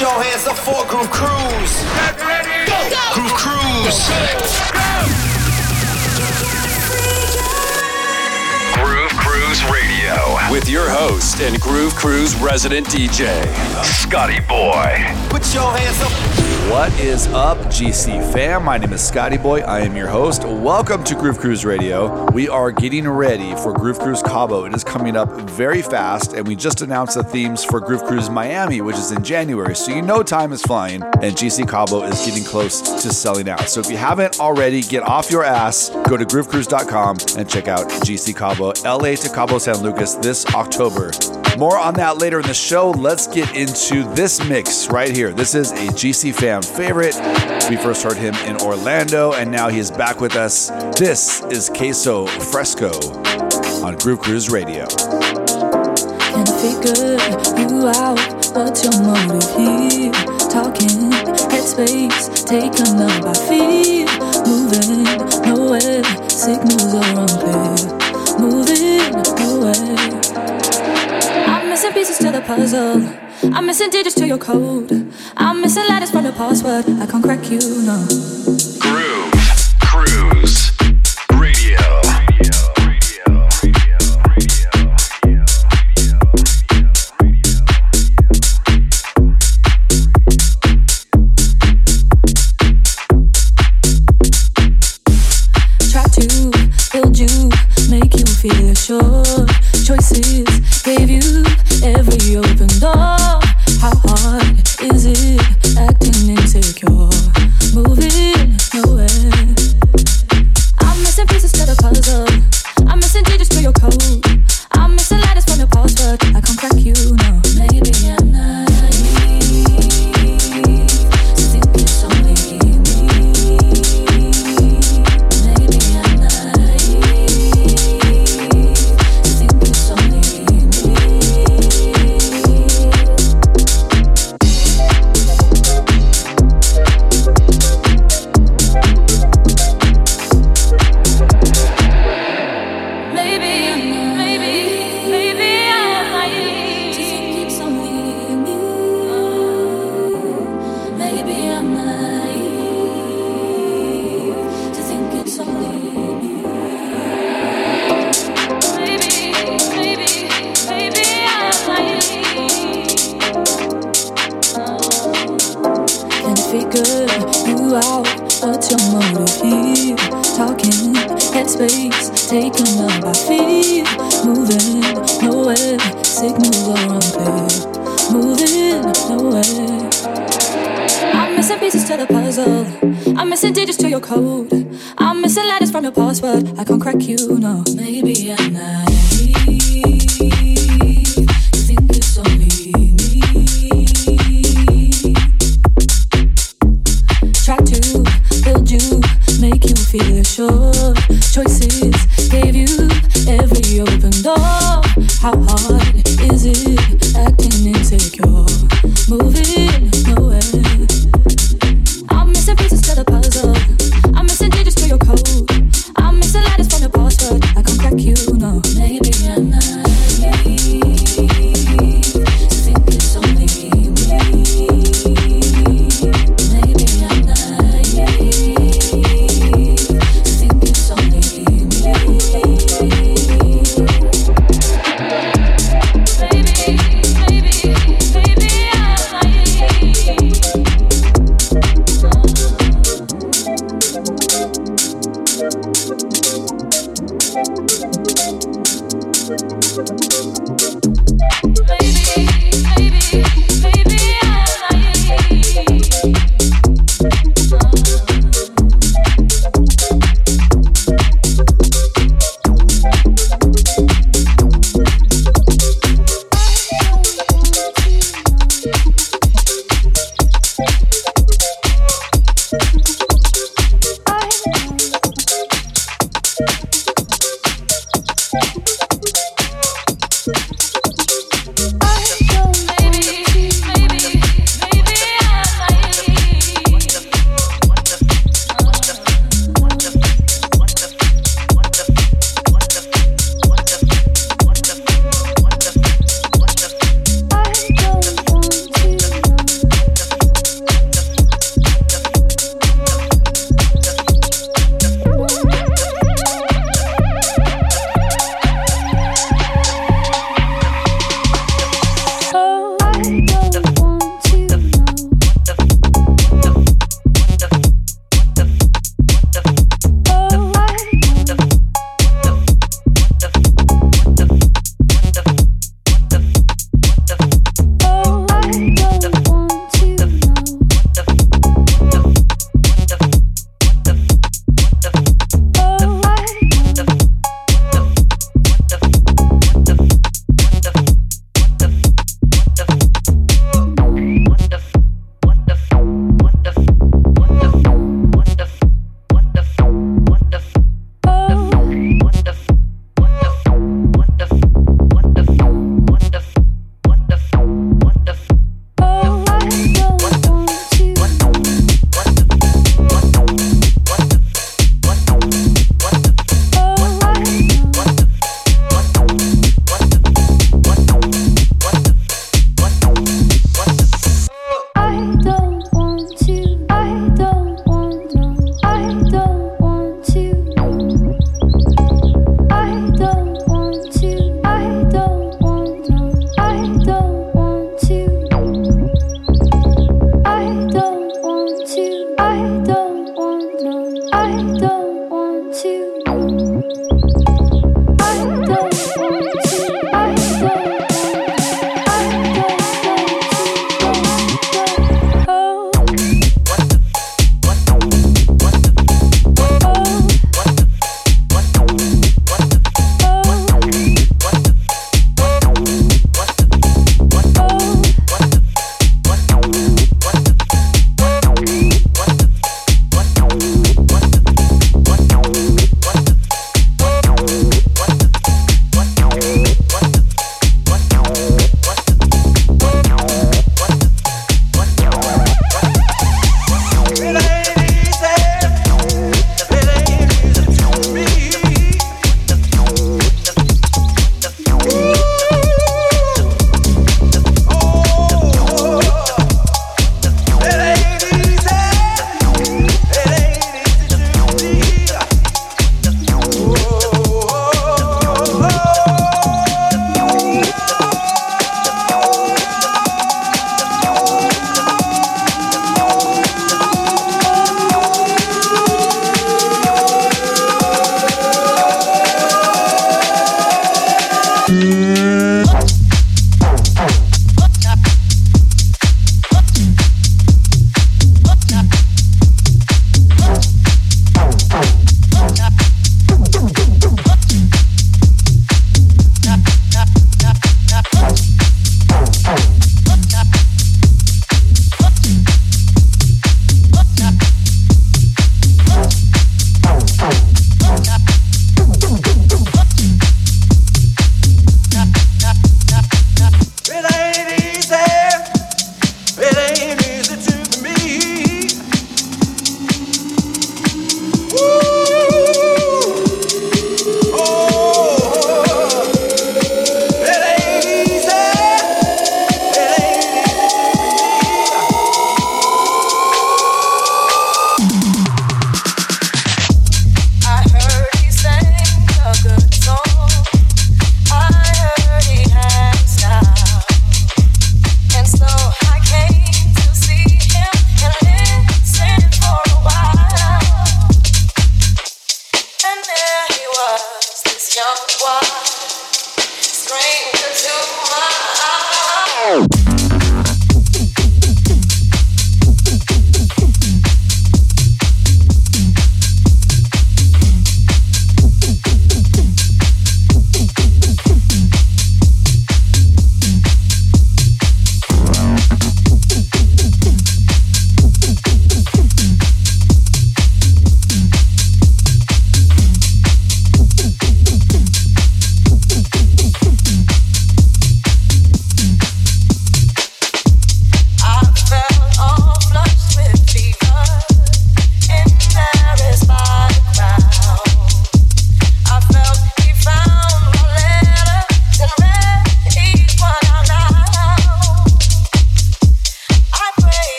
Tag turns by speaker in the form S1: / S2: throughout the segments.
S1: your hands up for Groove Cruise. Get ready. Go. Go. Groove Cruise.
S2: Groove Cruise Radio with your host and Groove Cruise resident DJ, Scotty Boy.
S1: Put your hands up.
S3: What is up, GC fam? My name is Scotty Boy. I am your host. Welcome to Groove Cruise Radio. We are getting ready for Groove Cruise Cabo. It is coming up very fast, and we just announced the themes for Groove Cruise Miami, which is in January. So you know time is flying, and GC Cabo is getting close to selling out. So if you haven't already, get off your ass, go to groovecruise.com and check out GC Cabo, LA to Cabo San Lucas this October. More on that later in the show. Let's get into this mix right here. This is a GC favorite. We first heard him in Orlando, and now he is back with us. This is Kso FresKo on Groove Cruise Radio.
S4: Can figure you out. What's your motive here? Talking headspace, taken up by fear. Moving nowhere, signals are unclear. Moving nowhere. I'm missing pieces to the puzzle. I'm missing digits to your code. I'm missing letters from the password. I can't crack you, no.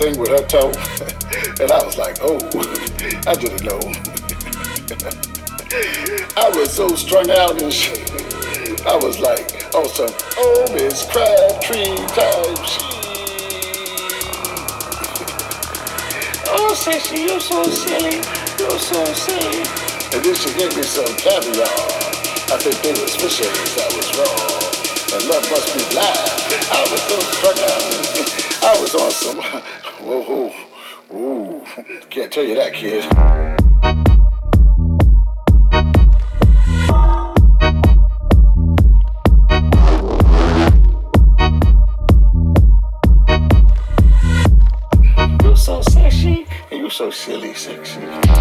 S5: Thing with her toe, and I was like, oh, I didn't know. I was so strung out and shit. I was like, oh, on some, oh, Miss Crabtree type shit. Oh, Sissy, you're so silly. You're so silly. And then she gave me some caviar. I think they fish eggs that was wrong. And love must be blind. I was so struck out. I was on some, whoa, whoa, ooh. Can't tell you that, kid. You're so sexy, and you're so silly sexy.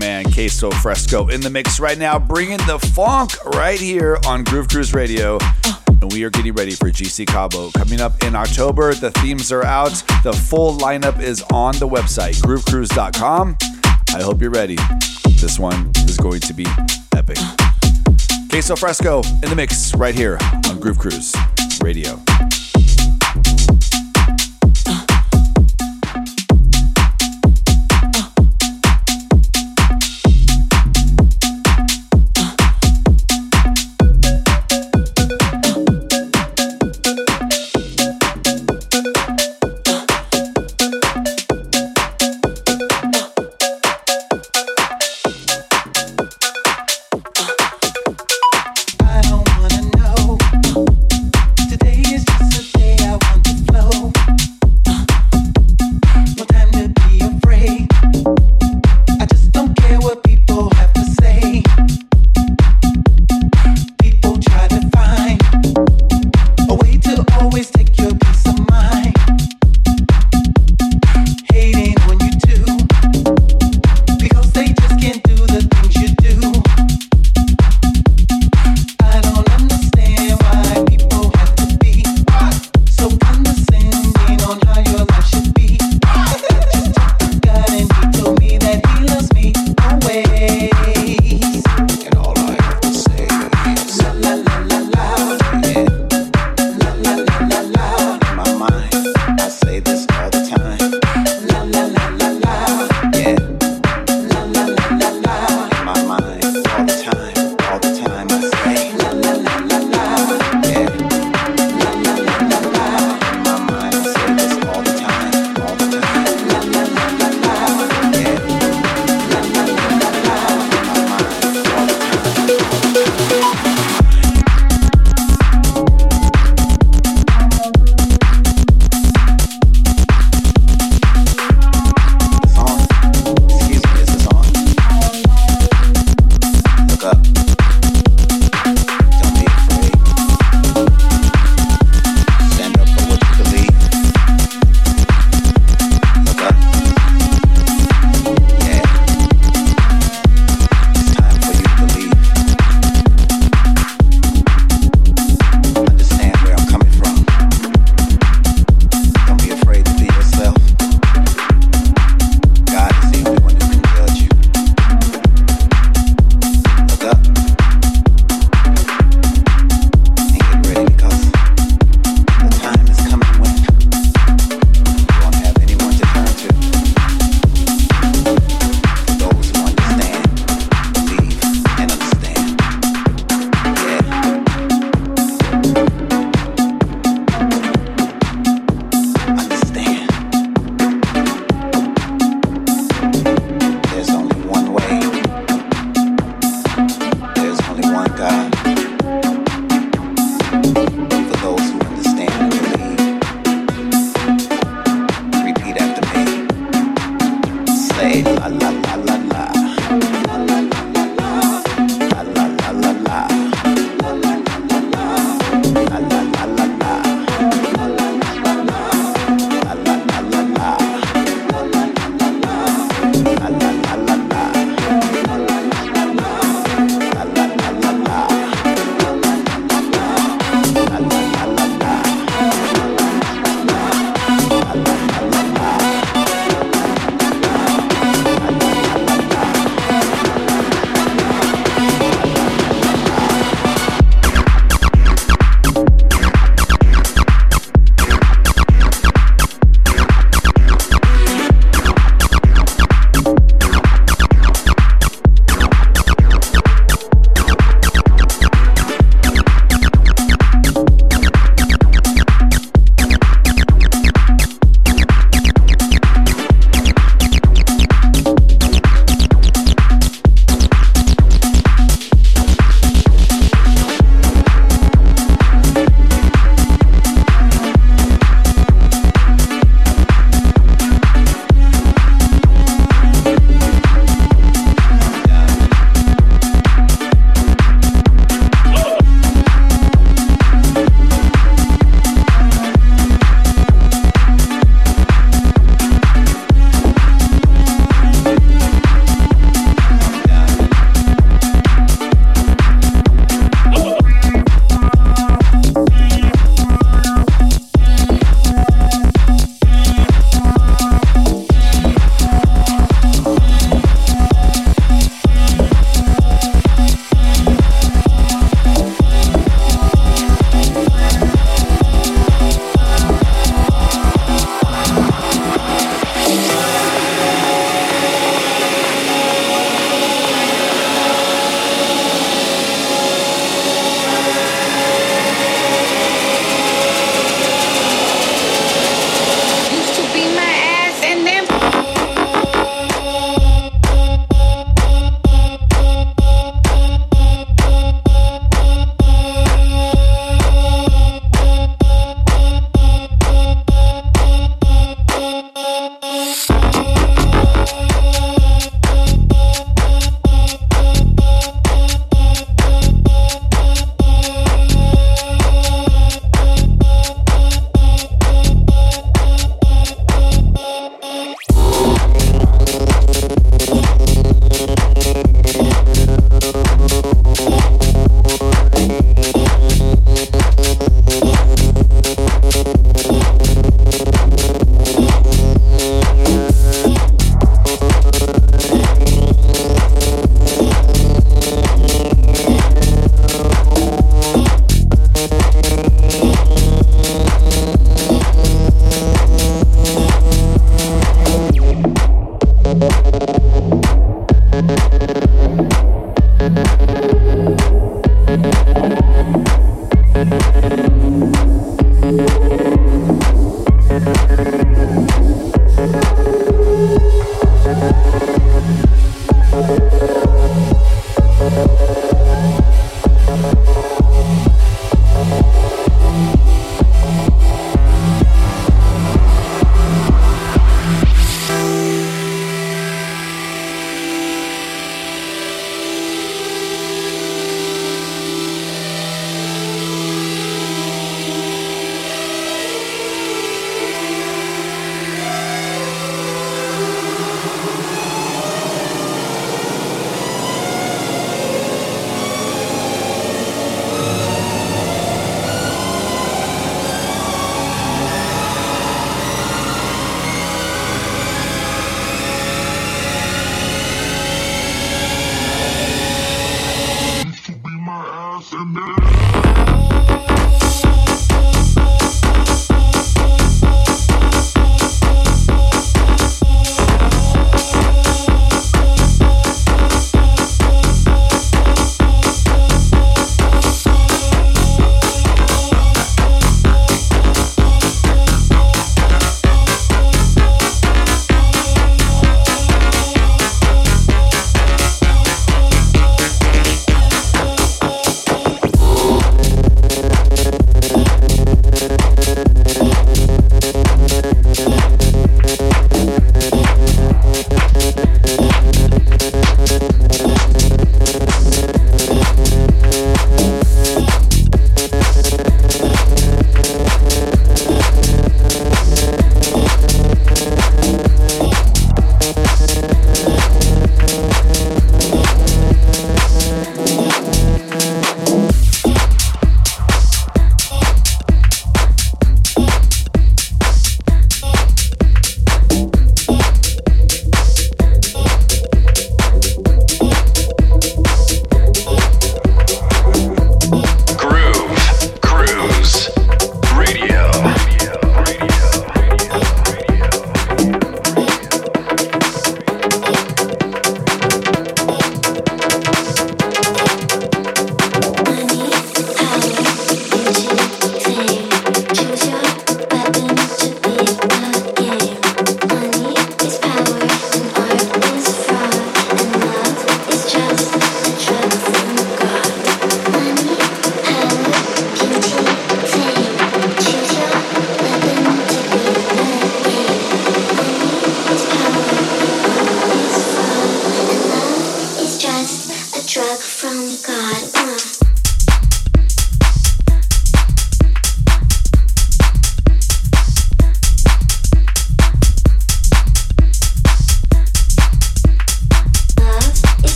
S6: Kso FresKo in the mix right now, bringing the funk right here on Groove Cruise Radio. And we are getting ready for GC Cabo. Coming up in October, the themes are out. The full lineup is on the website, groovecruise.com. I hope you're ready. This one is going to be epic. Kso FresKo in the mix right here on Groove Cruise Radio.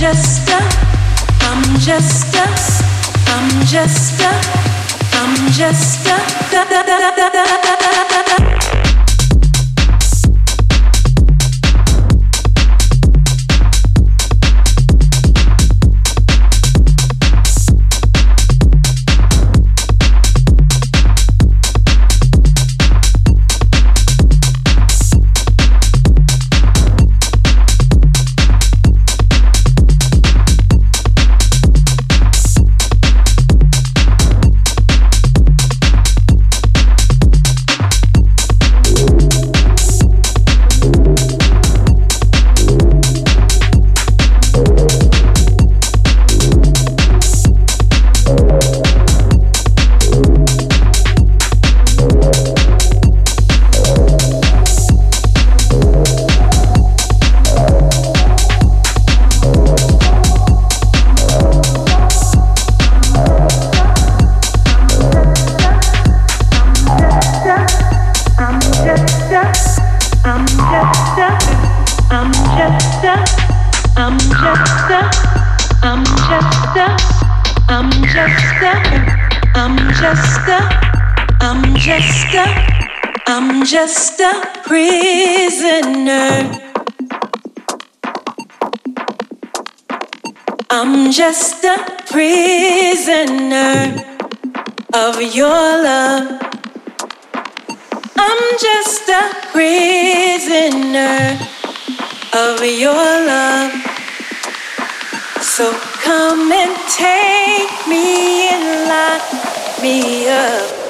S5: just a, I'm just a, I'm just a, I'm just a, da da da da da da da da da. A prisoner of your love. I'm just a prisoner of your love. So come and take me and lock me up.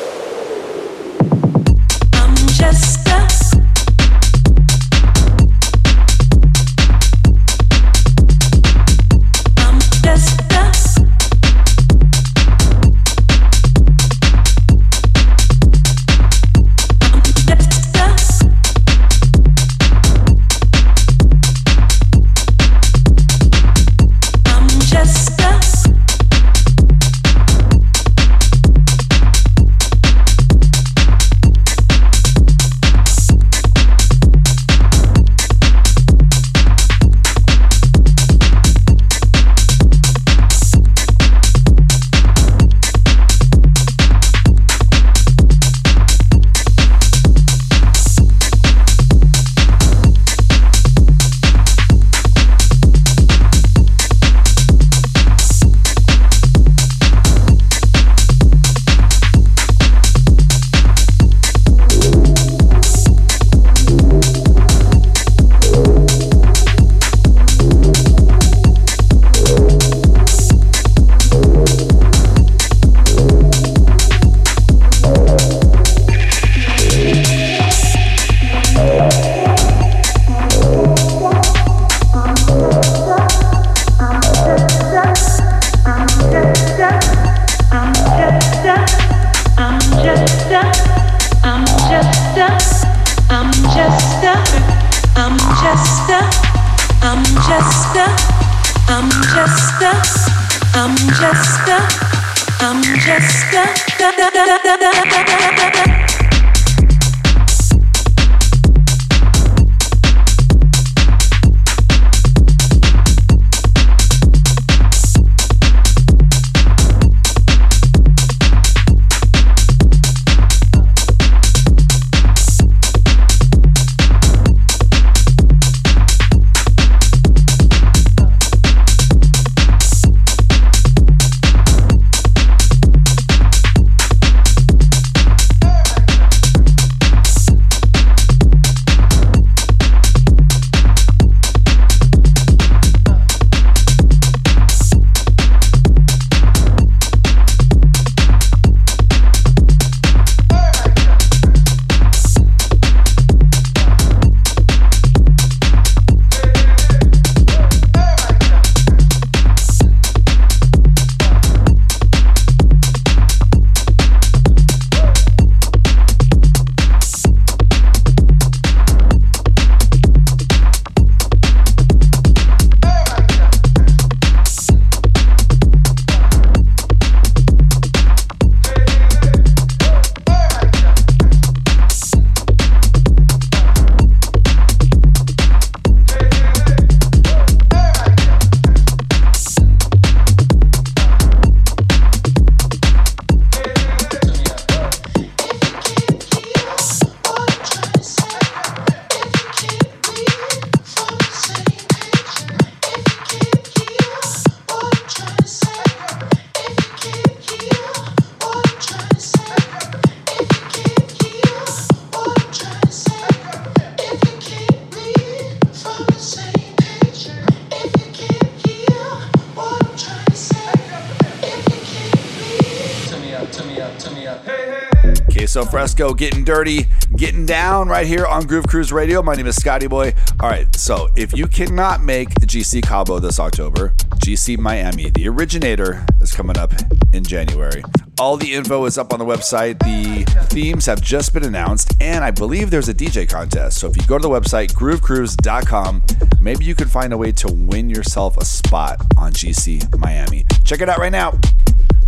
S3: FresKo getting dirty, getting down right here on Groove Cruise Radio. My name is Scotty Boy. All right, so if you cannot make GC Cabo this October, GC Miami, the originator, is coming up in January. All the info is up on the website. The themes have just been announced, and I believe there's a DJ contest. So if you go to the website, groovecruise.com, maybe you can find a way to win yourself a spot on GC Miami. Check it out right now.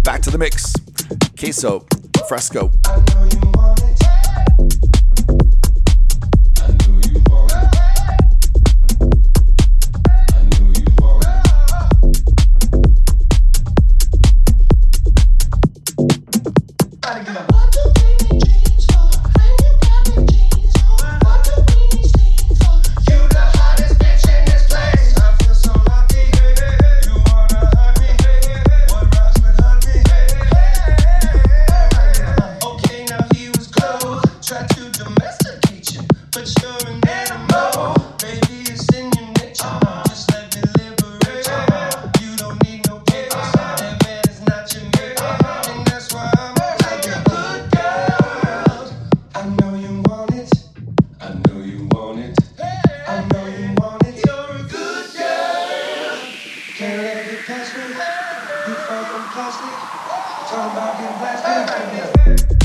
S3: Back to the mix. Kso, FresKo.
S7: Never thought I'd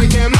S7: let a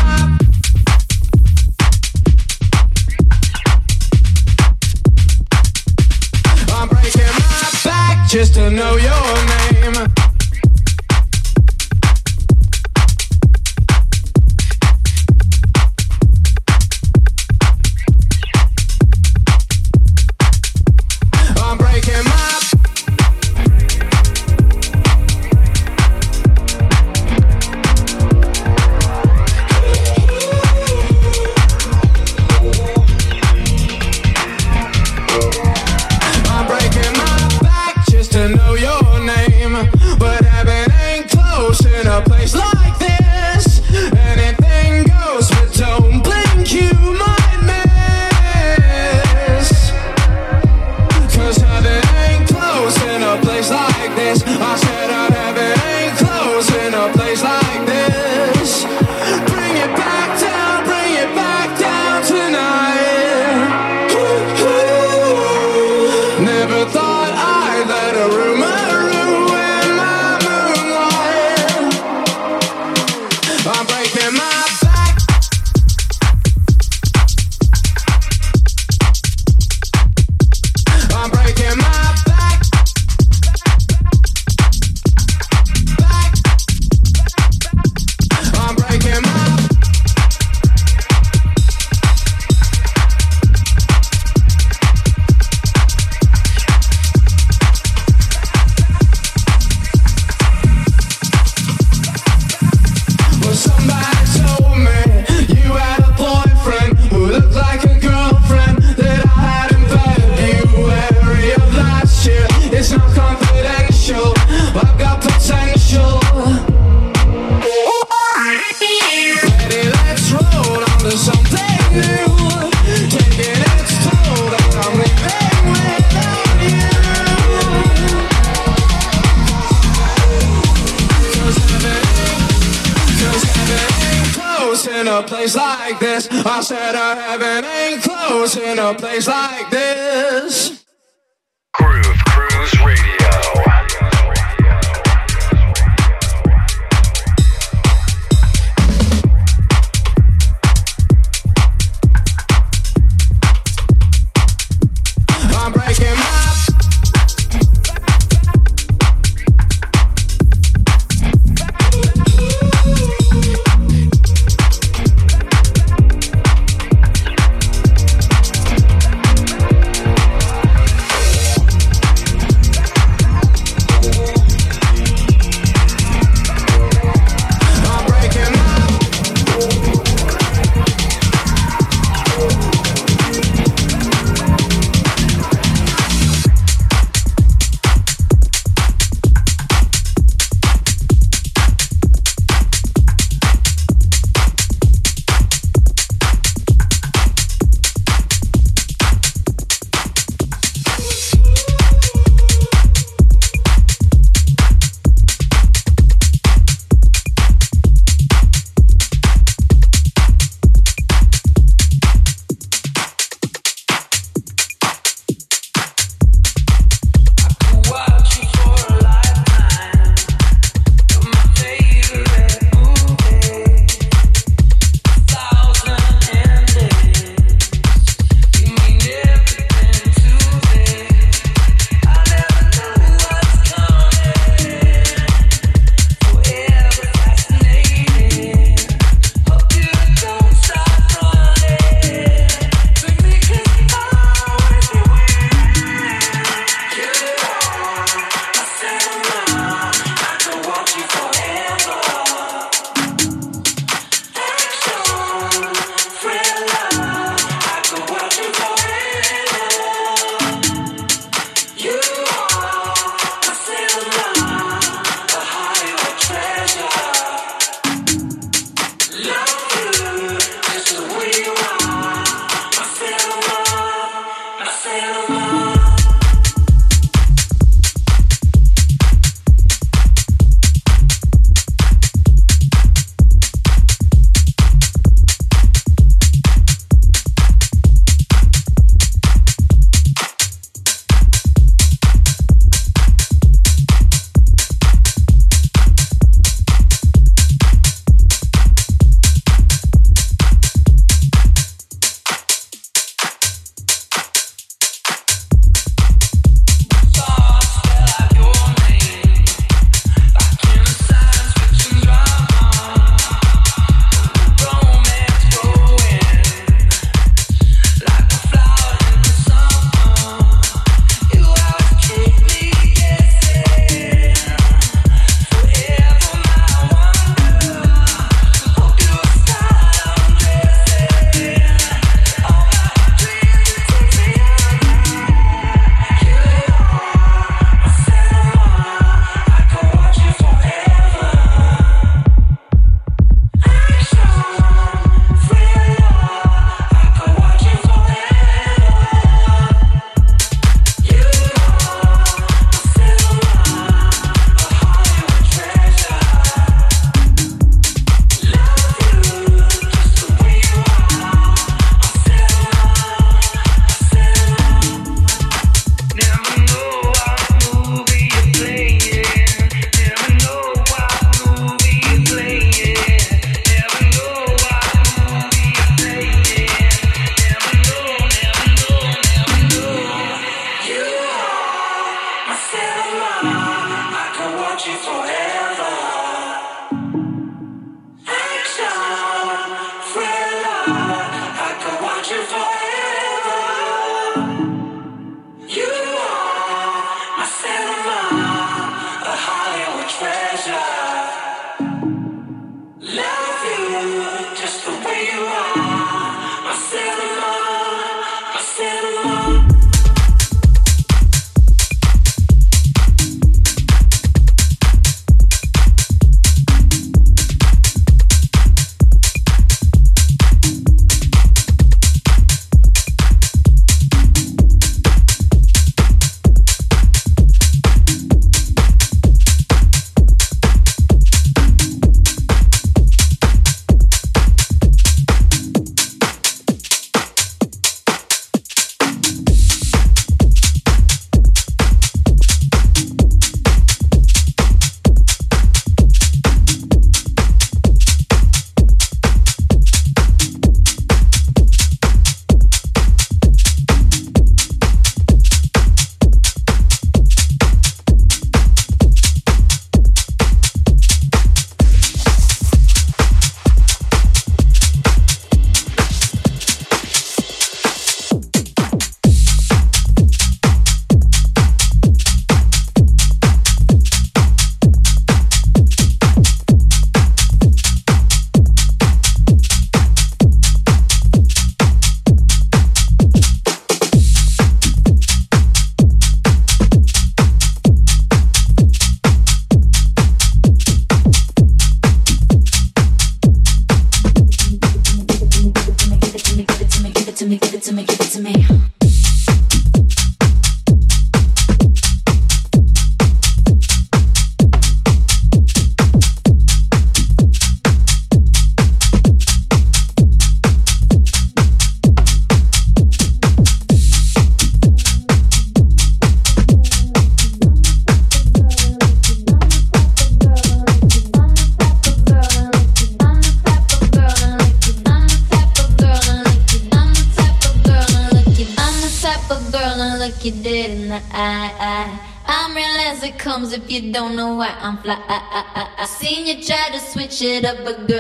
S7: I,
S8: I, I, I seen you try to switch it up, but girl.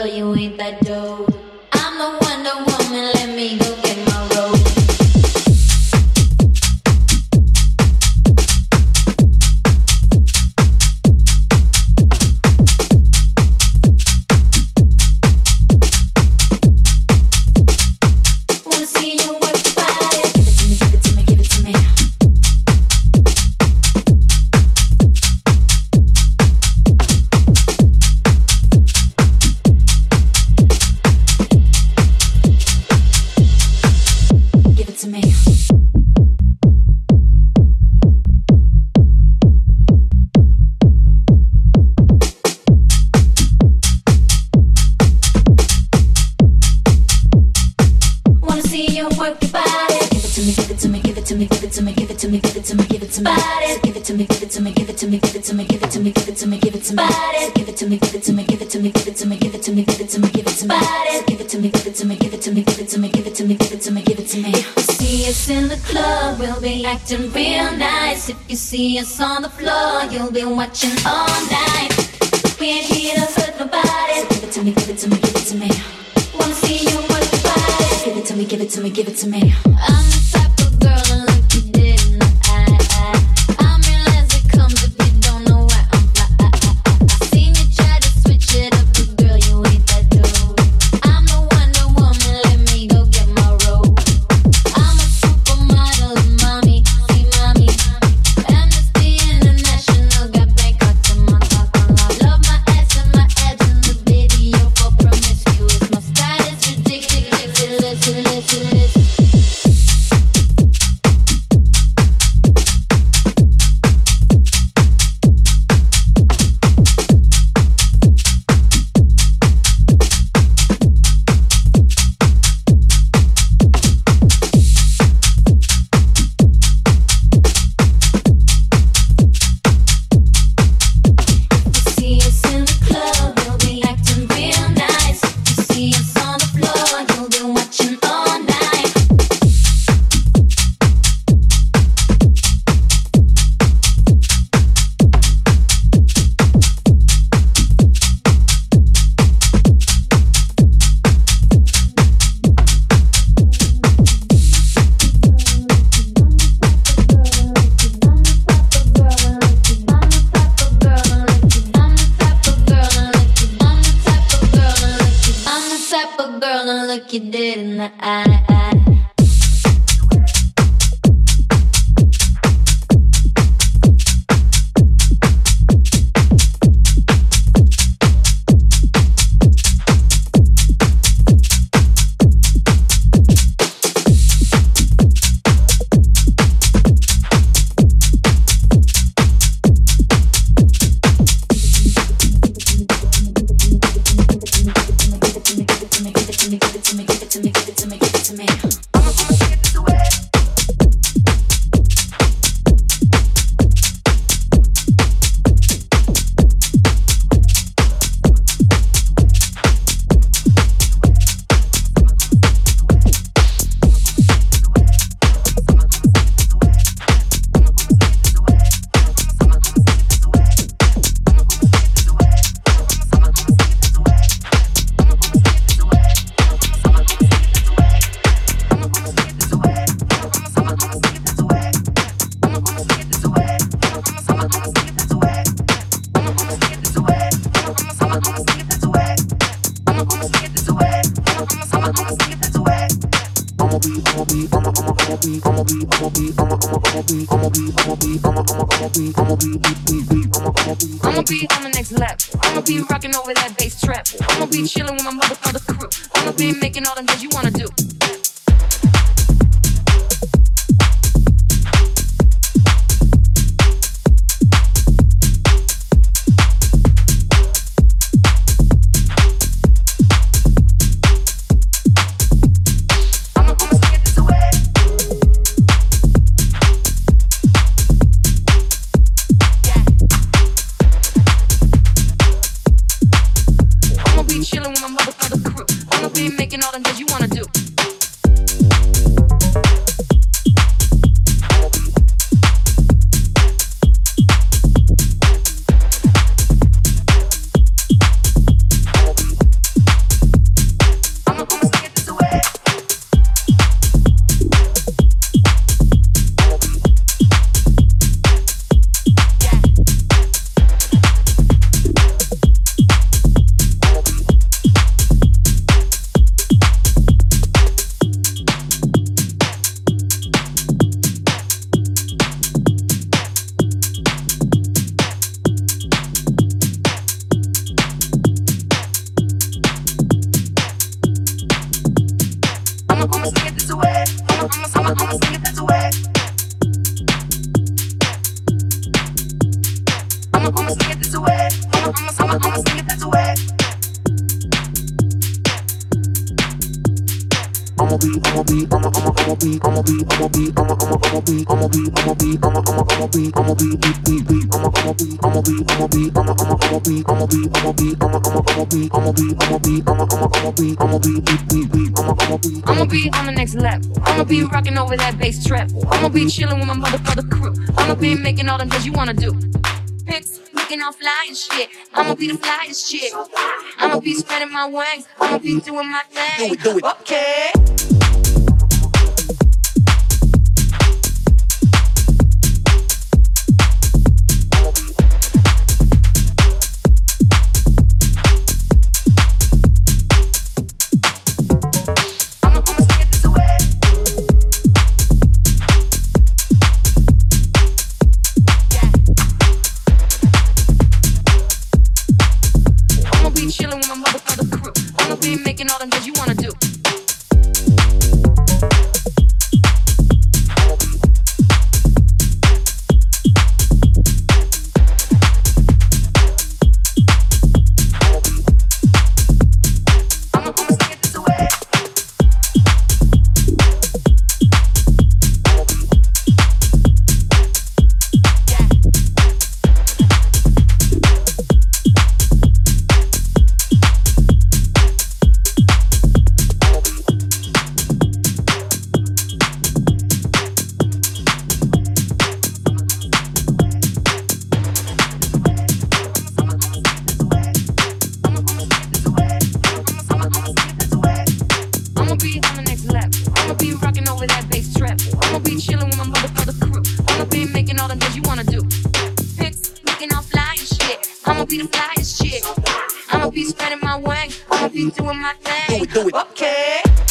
S8: acting real nice. If you see us on the floor, you'll be watching all night. We ain't here to hurt nobody. So give it to me, give it to me, give it to me. Wanna see you work your body. Give it to me, give it to me, give it to me. be,
S9: I'ma be, be, be, be, I'ma, I'ma be, I'ma
S7: be
S9: on the next level. I'ma be rocking over that bass trap. I'ma be chilling with my motherfucker crew. I'ma be making all them things you wanna do. Pimps looking all fly and shit. I'ma be the flyest chick. I'ma be spreading my wings. I'ma be doing my thing.
S7: Do it, do it.
S9: Okay. I'ma be rocking over that bass trap. I'ma be chilling with my mother, crew. I'ma be making all the things you wanna do. Pics looking all fly and shit. I'ma be the flyest chick. I'ma be spreading my wing. I'ma be doing my thing.
S7: Do it, do it.
S9: Okay.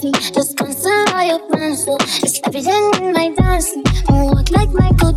S10: dancing, just constant all your friends. It's evident in my dancing. I walk like Michael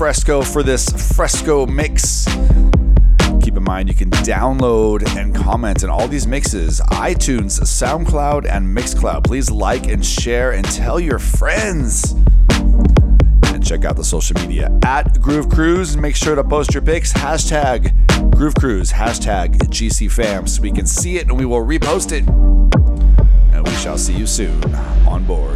S11: FresKo for
S3: this FresKo mix. Keep in mind you can download and comment in all these mixes iTunes, SoundCloud, and Mixcloud. Please like and share and tell your friends. And check out the social media at Groove Cruise. Make sure to post your pics. Hashtag Groove Cruise, hashtag GCFAM, so we can see it and we will repost it. And we shall see you soon on board.